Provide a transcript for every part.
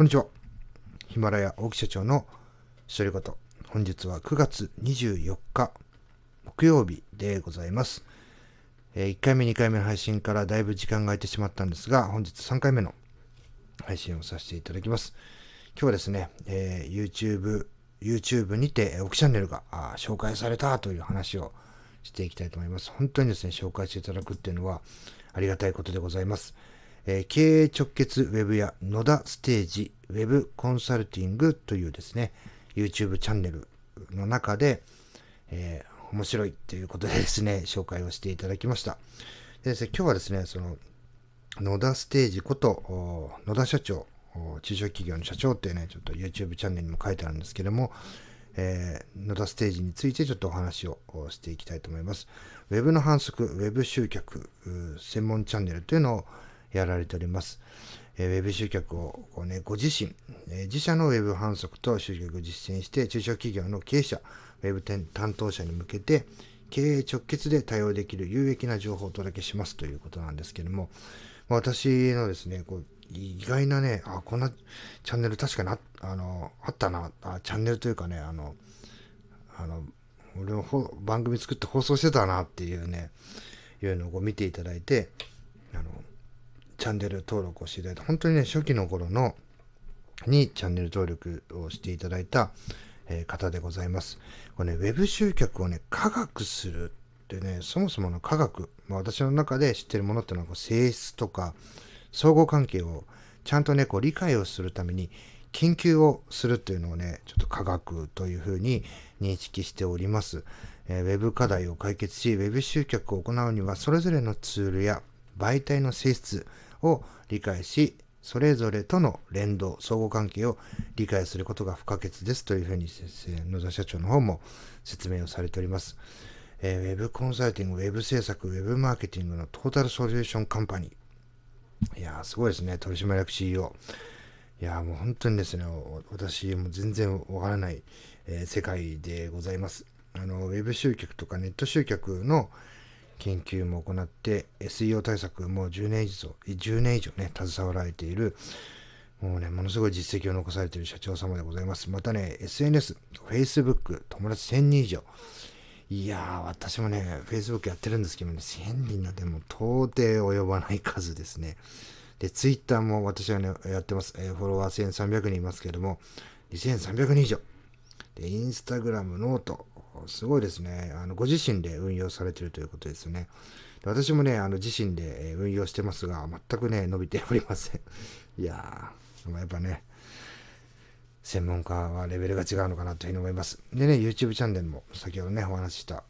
こんにちは。ヒマラヤ大木社長の一人言。本日は9月24日木曜日でございます。え、1回目、2回目の配信からだいぶ時間が空いてしまったんですが、本日3回目の配信をさせていただきます。今日はですね、えー、YouTube、YouTube にて、オキチャンネルが紹介されたという話をしていきたいと思います。本当にですね、紹介していただくっていうのはありがたいことでございます。えー、経営直結ウェブや野田ステージウェブコンサルティングというですね、YouTube チャンネルの中で、えー、面白いということでですね、紹介をしていただきました。でですね、今日はですね、その、野田ステージこと、野田社長、中小企業の社長ってね、ちょっと YouTube チャンネルにも書いてあるんですけども、えー、野田ステージについてちょっとお話をしていきたいと思います。ウェブの反則、ウェブ集客、専門チャンネルというのをやられております。えウェブ集客をこう、ね、ご自身、え自社のウェブ反則と集客を実践して、中小企業の経営者、ウェブ担当者に向けて、経営直結で対応できる有益な情報をお届けしますということなんですけどもま、私のですね、こう意外なね、あ、こんなチャンネル確かにああのあったなあ、チャンネルというかね、あの、あの、俺も番組作って放送してたなっていうね、いうのを見ていただいて、あの、チャンネル登録をしていただいて、本当にね、初期の頃の、にチャンネル登録をしていただいた、えー、方でございます。これね、ウェブ集客をね、科学するってね、そもそもの科学、まあ、私の中で知ってるものっていうのはこう性質とか相互関係をちゃんとね、こう理解をするために研究をするっていうのをね、ちょっと科学というふうに認識しております。えー、ウェブ課題を解決し、ウェブ集客を行うには、それぞれのツールや媒体の性質、を理解し、それぞれとの連動、相互関係を理解することが不可欠ですというふうに先生、野田社長の方も説明をされております。えー、ウェブコンサルティング、ウェブ制作、ウェブマーケティングのトータルソリューションカンパニー。いやー、すごいですね。取締役 CEO。いやー、もう本当にですね、私も全然わからない、えー、世界でございます。あの、ウェブ集客とかネット集客の、研究も行って SEO 対策も10年以上 ,10 年以上ね携わられているもうねものすごい実績を残されている社長様でございます。またね SNS Facebook 友達1000人以上。いやー私もね Facebook やってるんですけどね1000人なんてもう到底及ばない数ですね。で Twitter も私はねやってます、えー、フォロワー1300人いますけども2300人以上。で、インスタグラム、ノート、すごいですね。あのご自身で運用されてるということですよね。私もね、あの自身で運用してますが、全くね、伸びておりません。いやー、やっぱね、専門家はレベルが違うのかなというふうに思います。でね、YouTube チャンネルも先ほどね、お話しした、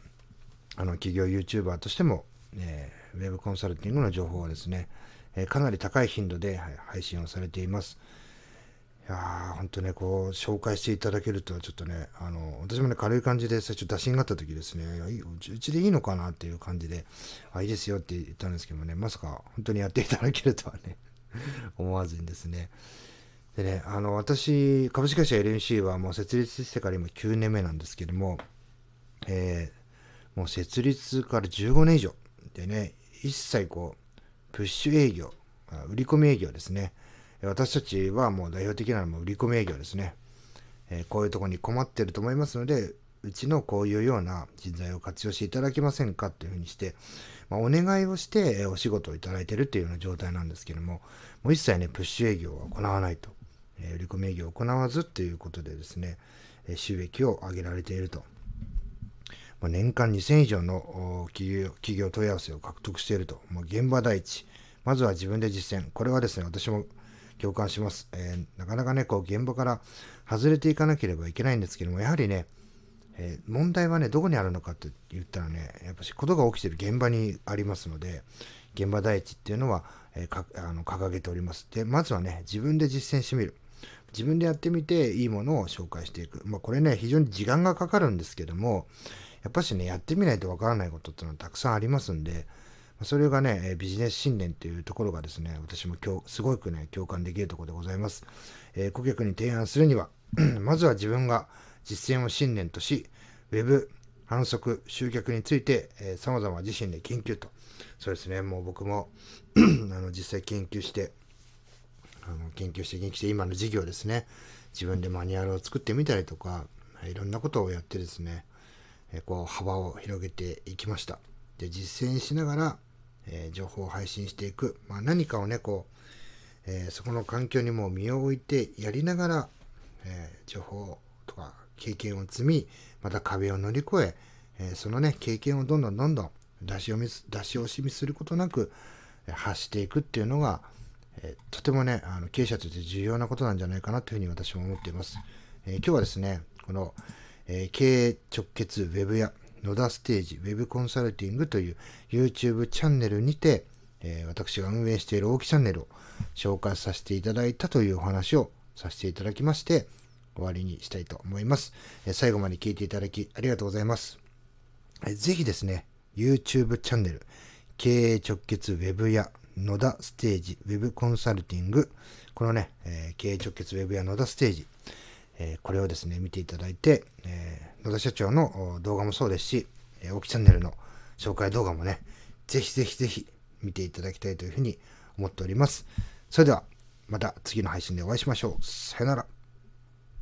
あの企業 YouTuber としても、えー、ウェブコンサルティングの情報をですね、えー、かなり高い頻度で配信をされています。いやー、ほんとね、こう、紹介していただけると、ちょっとね、あの、私もね、軽い感じで最初打診があった時ですね、うちでいいのかなっていう感じで、あ、いいですよって言ったんですけどもね、まさか本当にやっていただけるとはね 思わずにですね。でね、あの、私、株式会社 LNC はもう設立してから今9年目なんですけども、えー、もう設立から15年以上でね、一切こう、プッシュ営業、売り込み営業ですね。私たちはもう代表的なのも売り込み営業ですね。え、こういうとこに困ってると思いますので、うちのこういうような人材を活用していただけませんかというふうにして、まあ、お願いをして、お仕事をいただいているというような状態なんですけども、もう一切ね、プッシュ営業は行わないと。え、売り込み営業を行わずということでですね、え収益を上げられていると。まあ、年間2000以上の企業企業問い合わせを獲得していると。もう現場第一。まずは自分で実践。これはですね、私も共感します。えー、なかなかね、こう、現場から外れていかなければいけないんですけども、やはりね、えー、問題はね、どこにあるのかって言ったらね、やっぱしことが起きてる現場にありますので、現場第一っていうのは、えー、あの掲げております。で、まずはね、自分で実践してみる。自分でやってみていいものを紹介していく。まあこれね、非常に時間がかかるんですけども、やっぱしね、やってみないとわからないことっていうのはたくさんありますんで、それがね、ビジネス信念というところがですね、私も今日すごくね、共感できるところでございます。えー、顧客に提案するには、まずは自分が実践を信念とし、ウェブ、反則、集客について、えー、様々自身で研究と。そうですね、もう僕も あの実際研究して、あの研究して研究して今の授業ですね自分でマニュアルを作ってみたりとかいろんなことをやってですね、えこう幅を広げていきましたで実践しながら、えー、情報を配信していく、まあ、何かをねこう、えー、そこの環境にも身を置いてやりながら、えー、情報とか経験を積みまた壁を乗り越ええそのね経験をどんどんどんどん出し読み出し惜しみすることなく発していくっていうのが、えとてもねあの経営者として重要なことなんじゃないかなというふうに私も思っています。え、今日はですねこの、え、経営直結ウェブや野田ステージウェブコンサルティングという YouTube チャンネルにて、えー、私が運営している大木チャンネルを紹介させていただいたというお話をさせていただきまして終わりにしたいと思います。え最後まで聞いていただきありがとうございます。ぜひですね、YouTube チャンネル、経営直結ウェブや野田ステージウェブコンサルティング、このね、え、経営直結ウェブや野田ステージ、え、これをですね、見ていただいて、え、野田社長の動画もそうですし、えー、大木チャンネルの紹介動画もね、ぜひぜひぜひ見ていただきたいというふうに思っております。それでは、また次の配信でお会いしましょう。さよなら。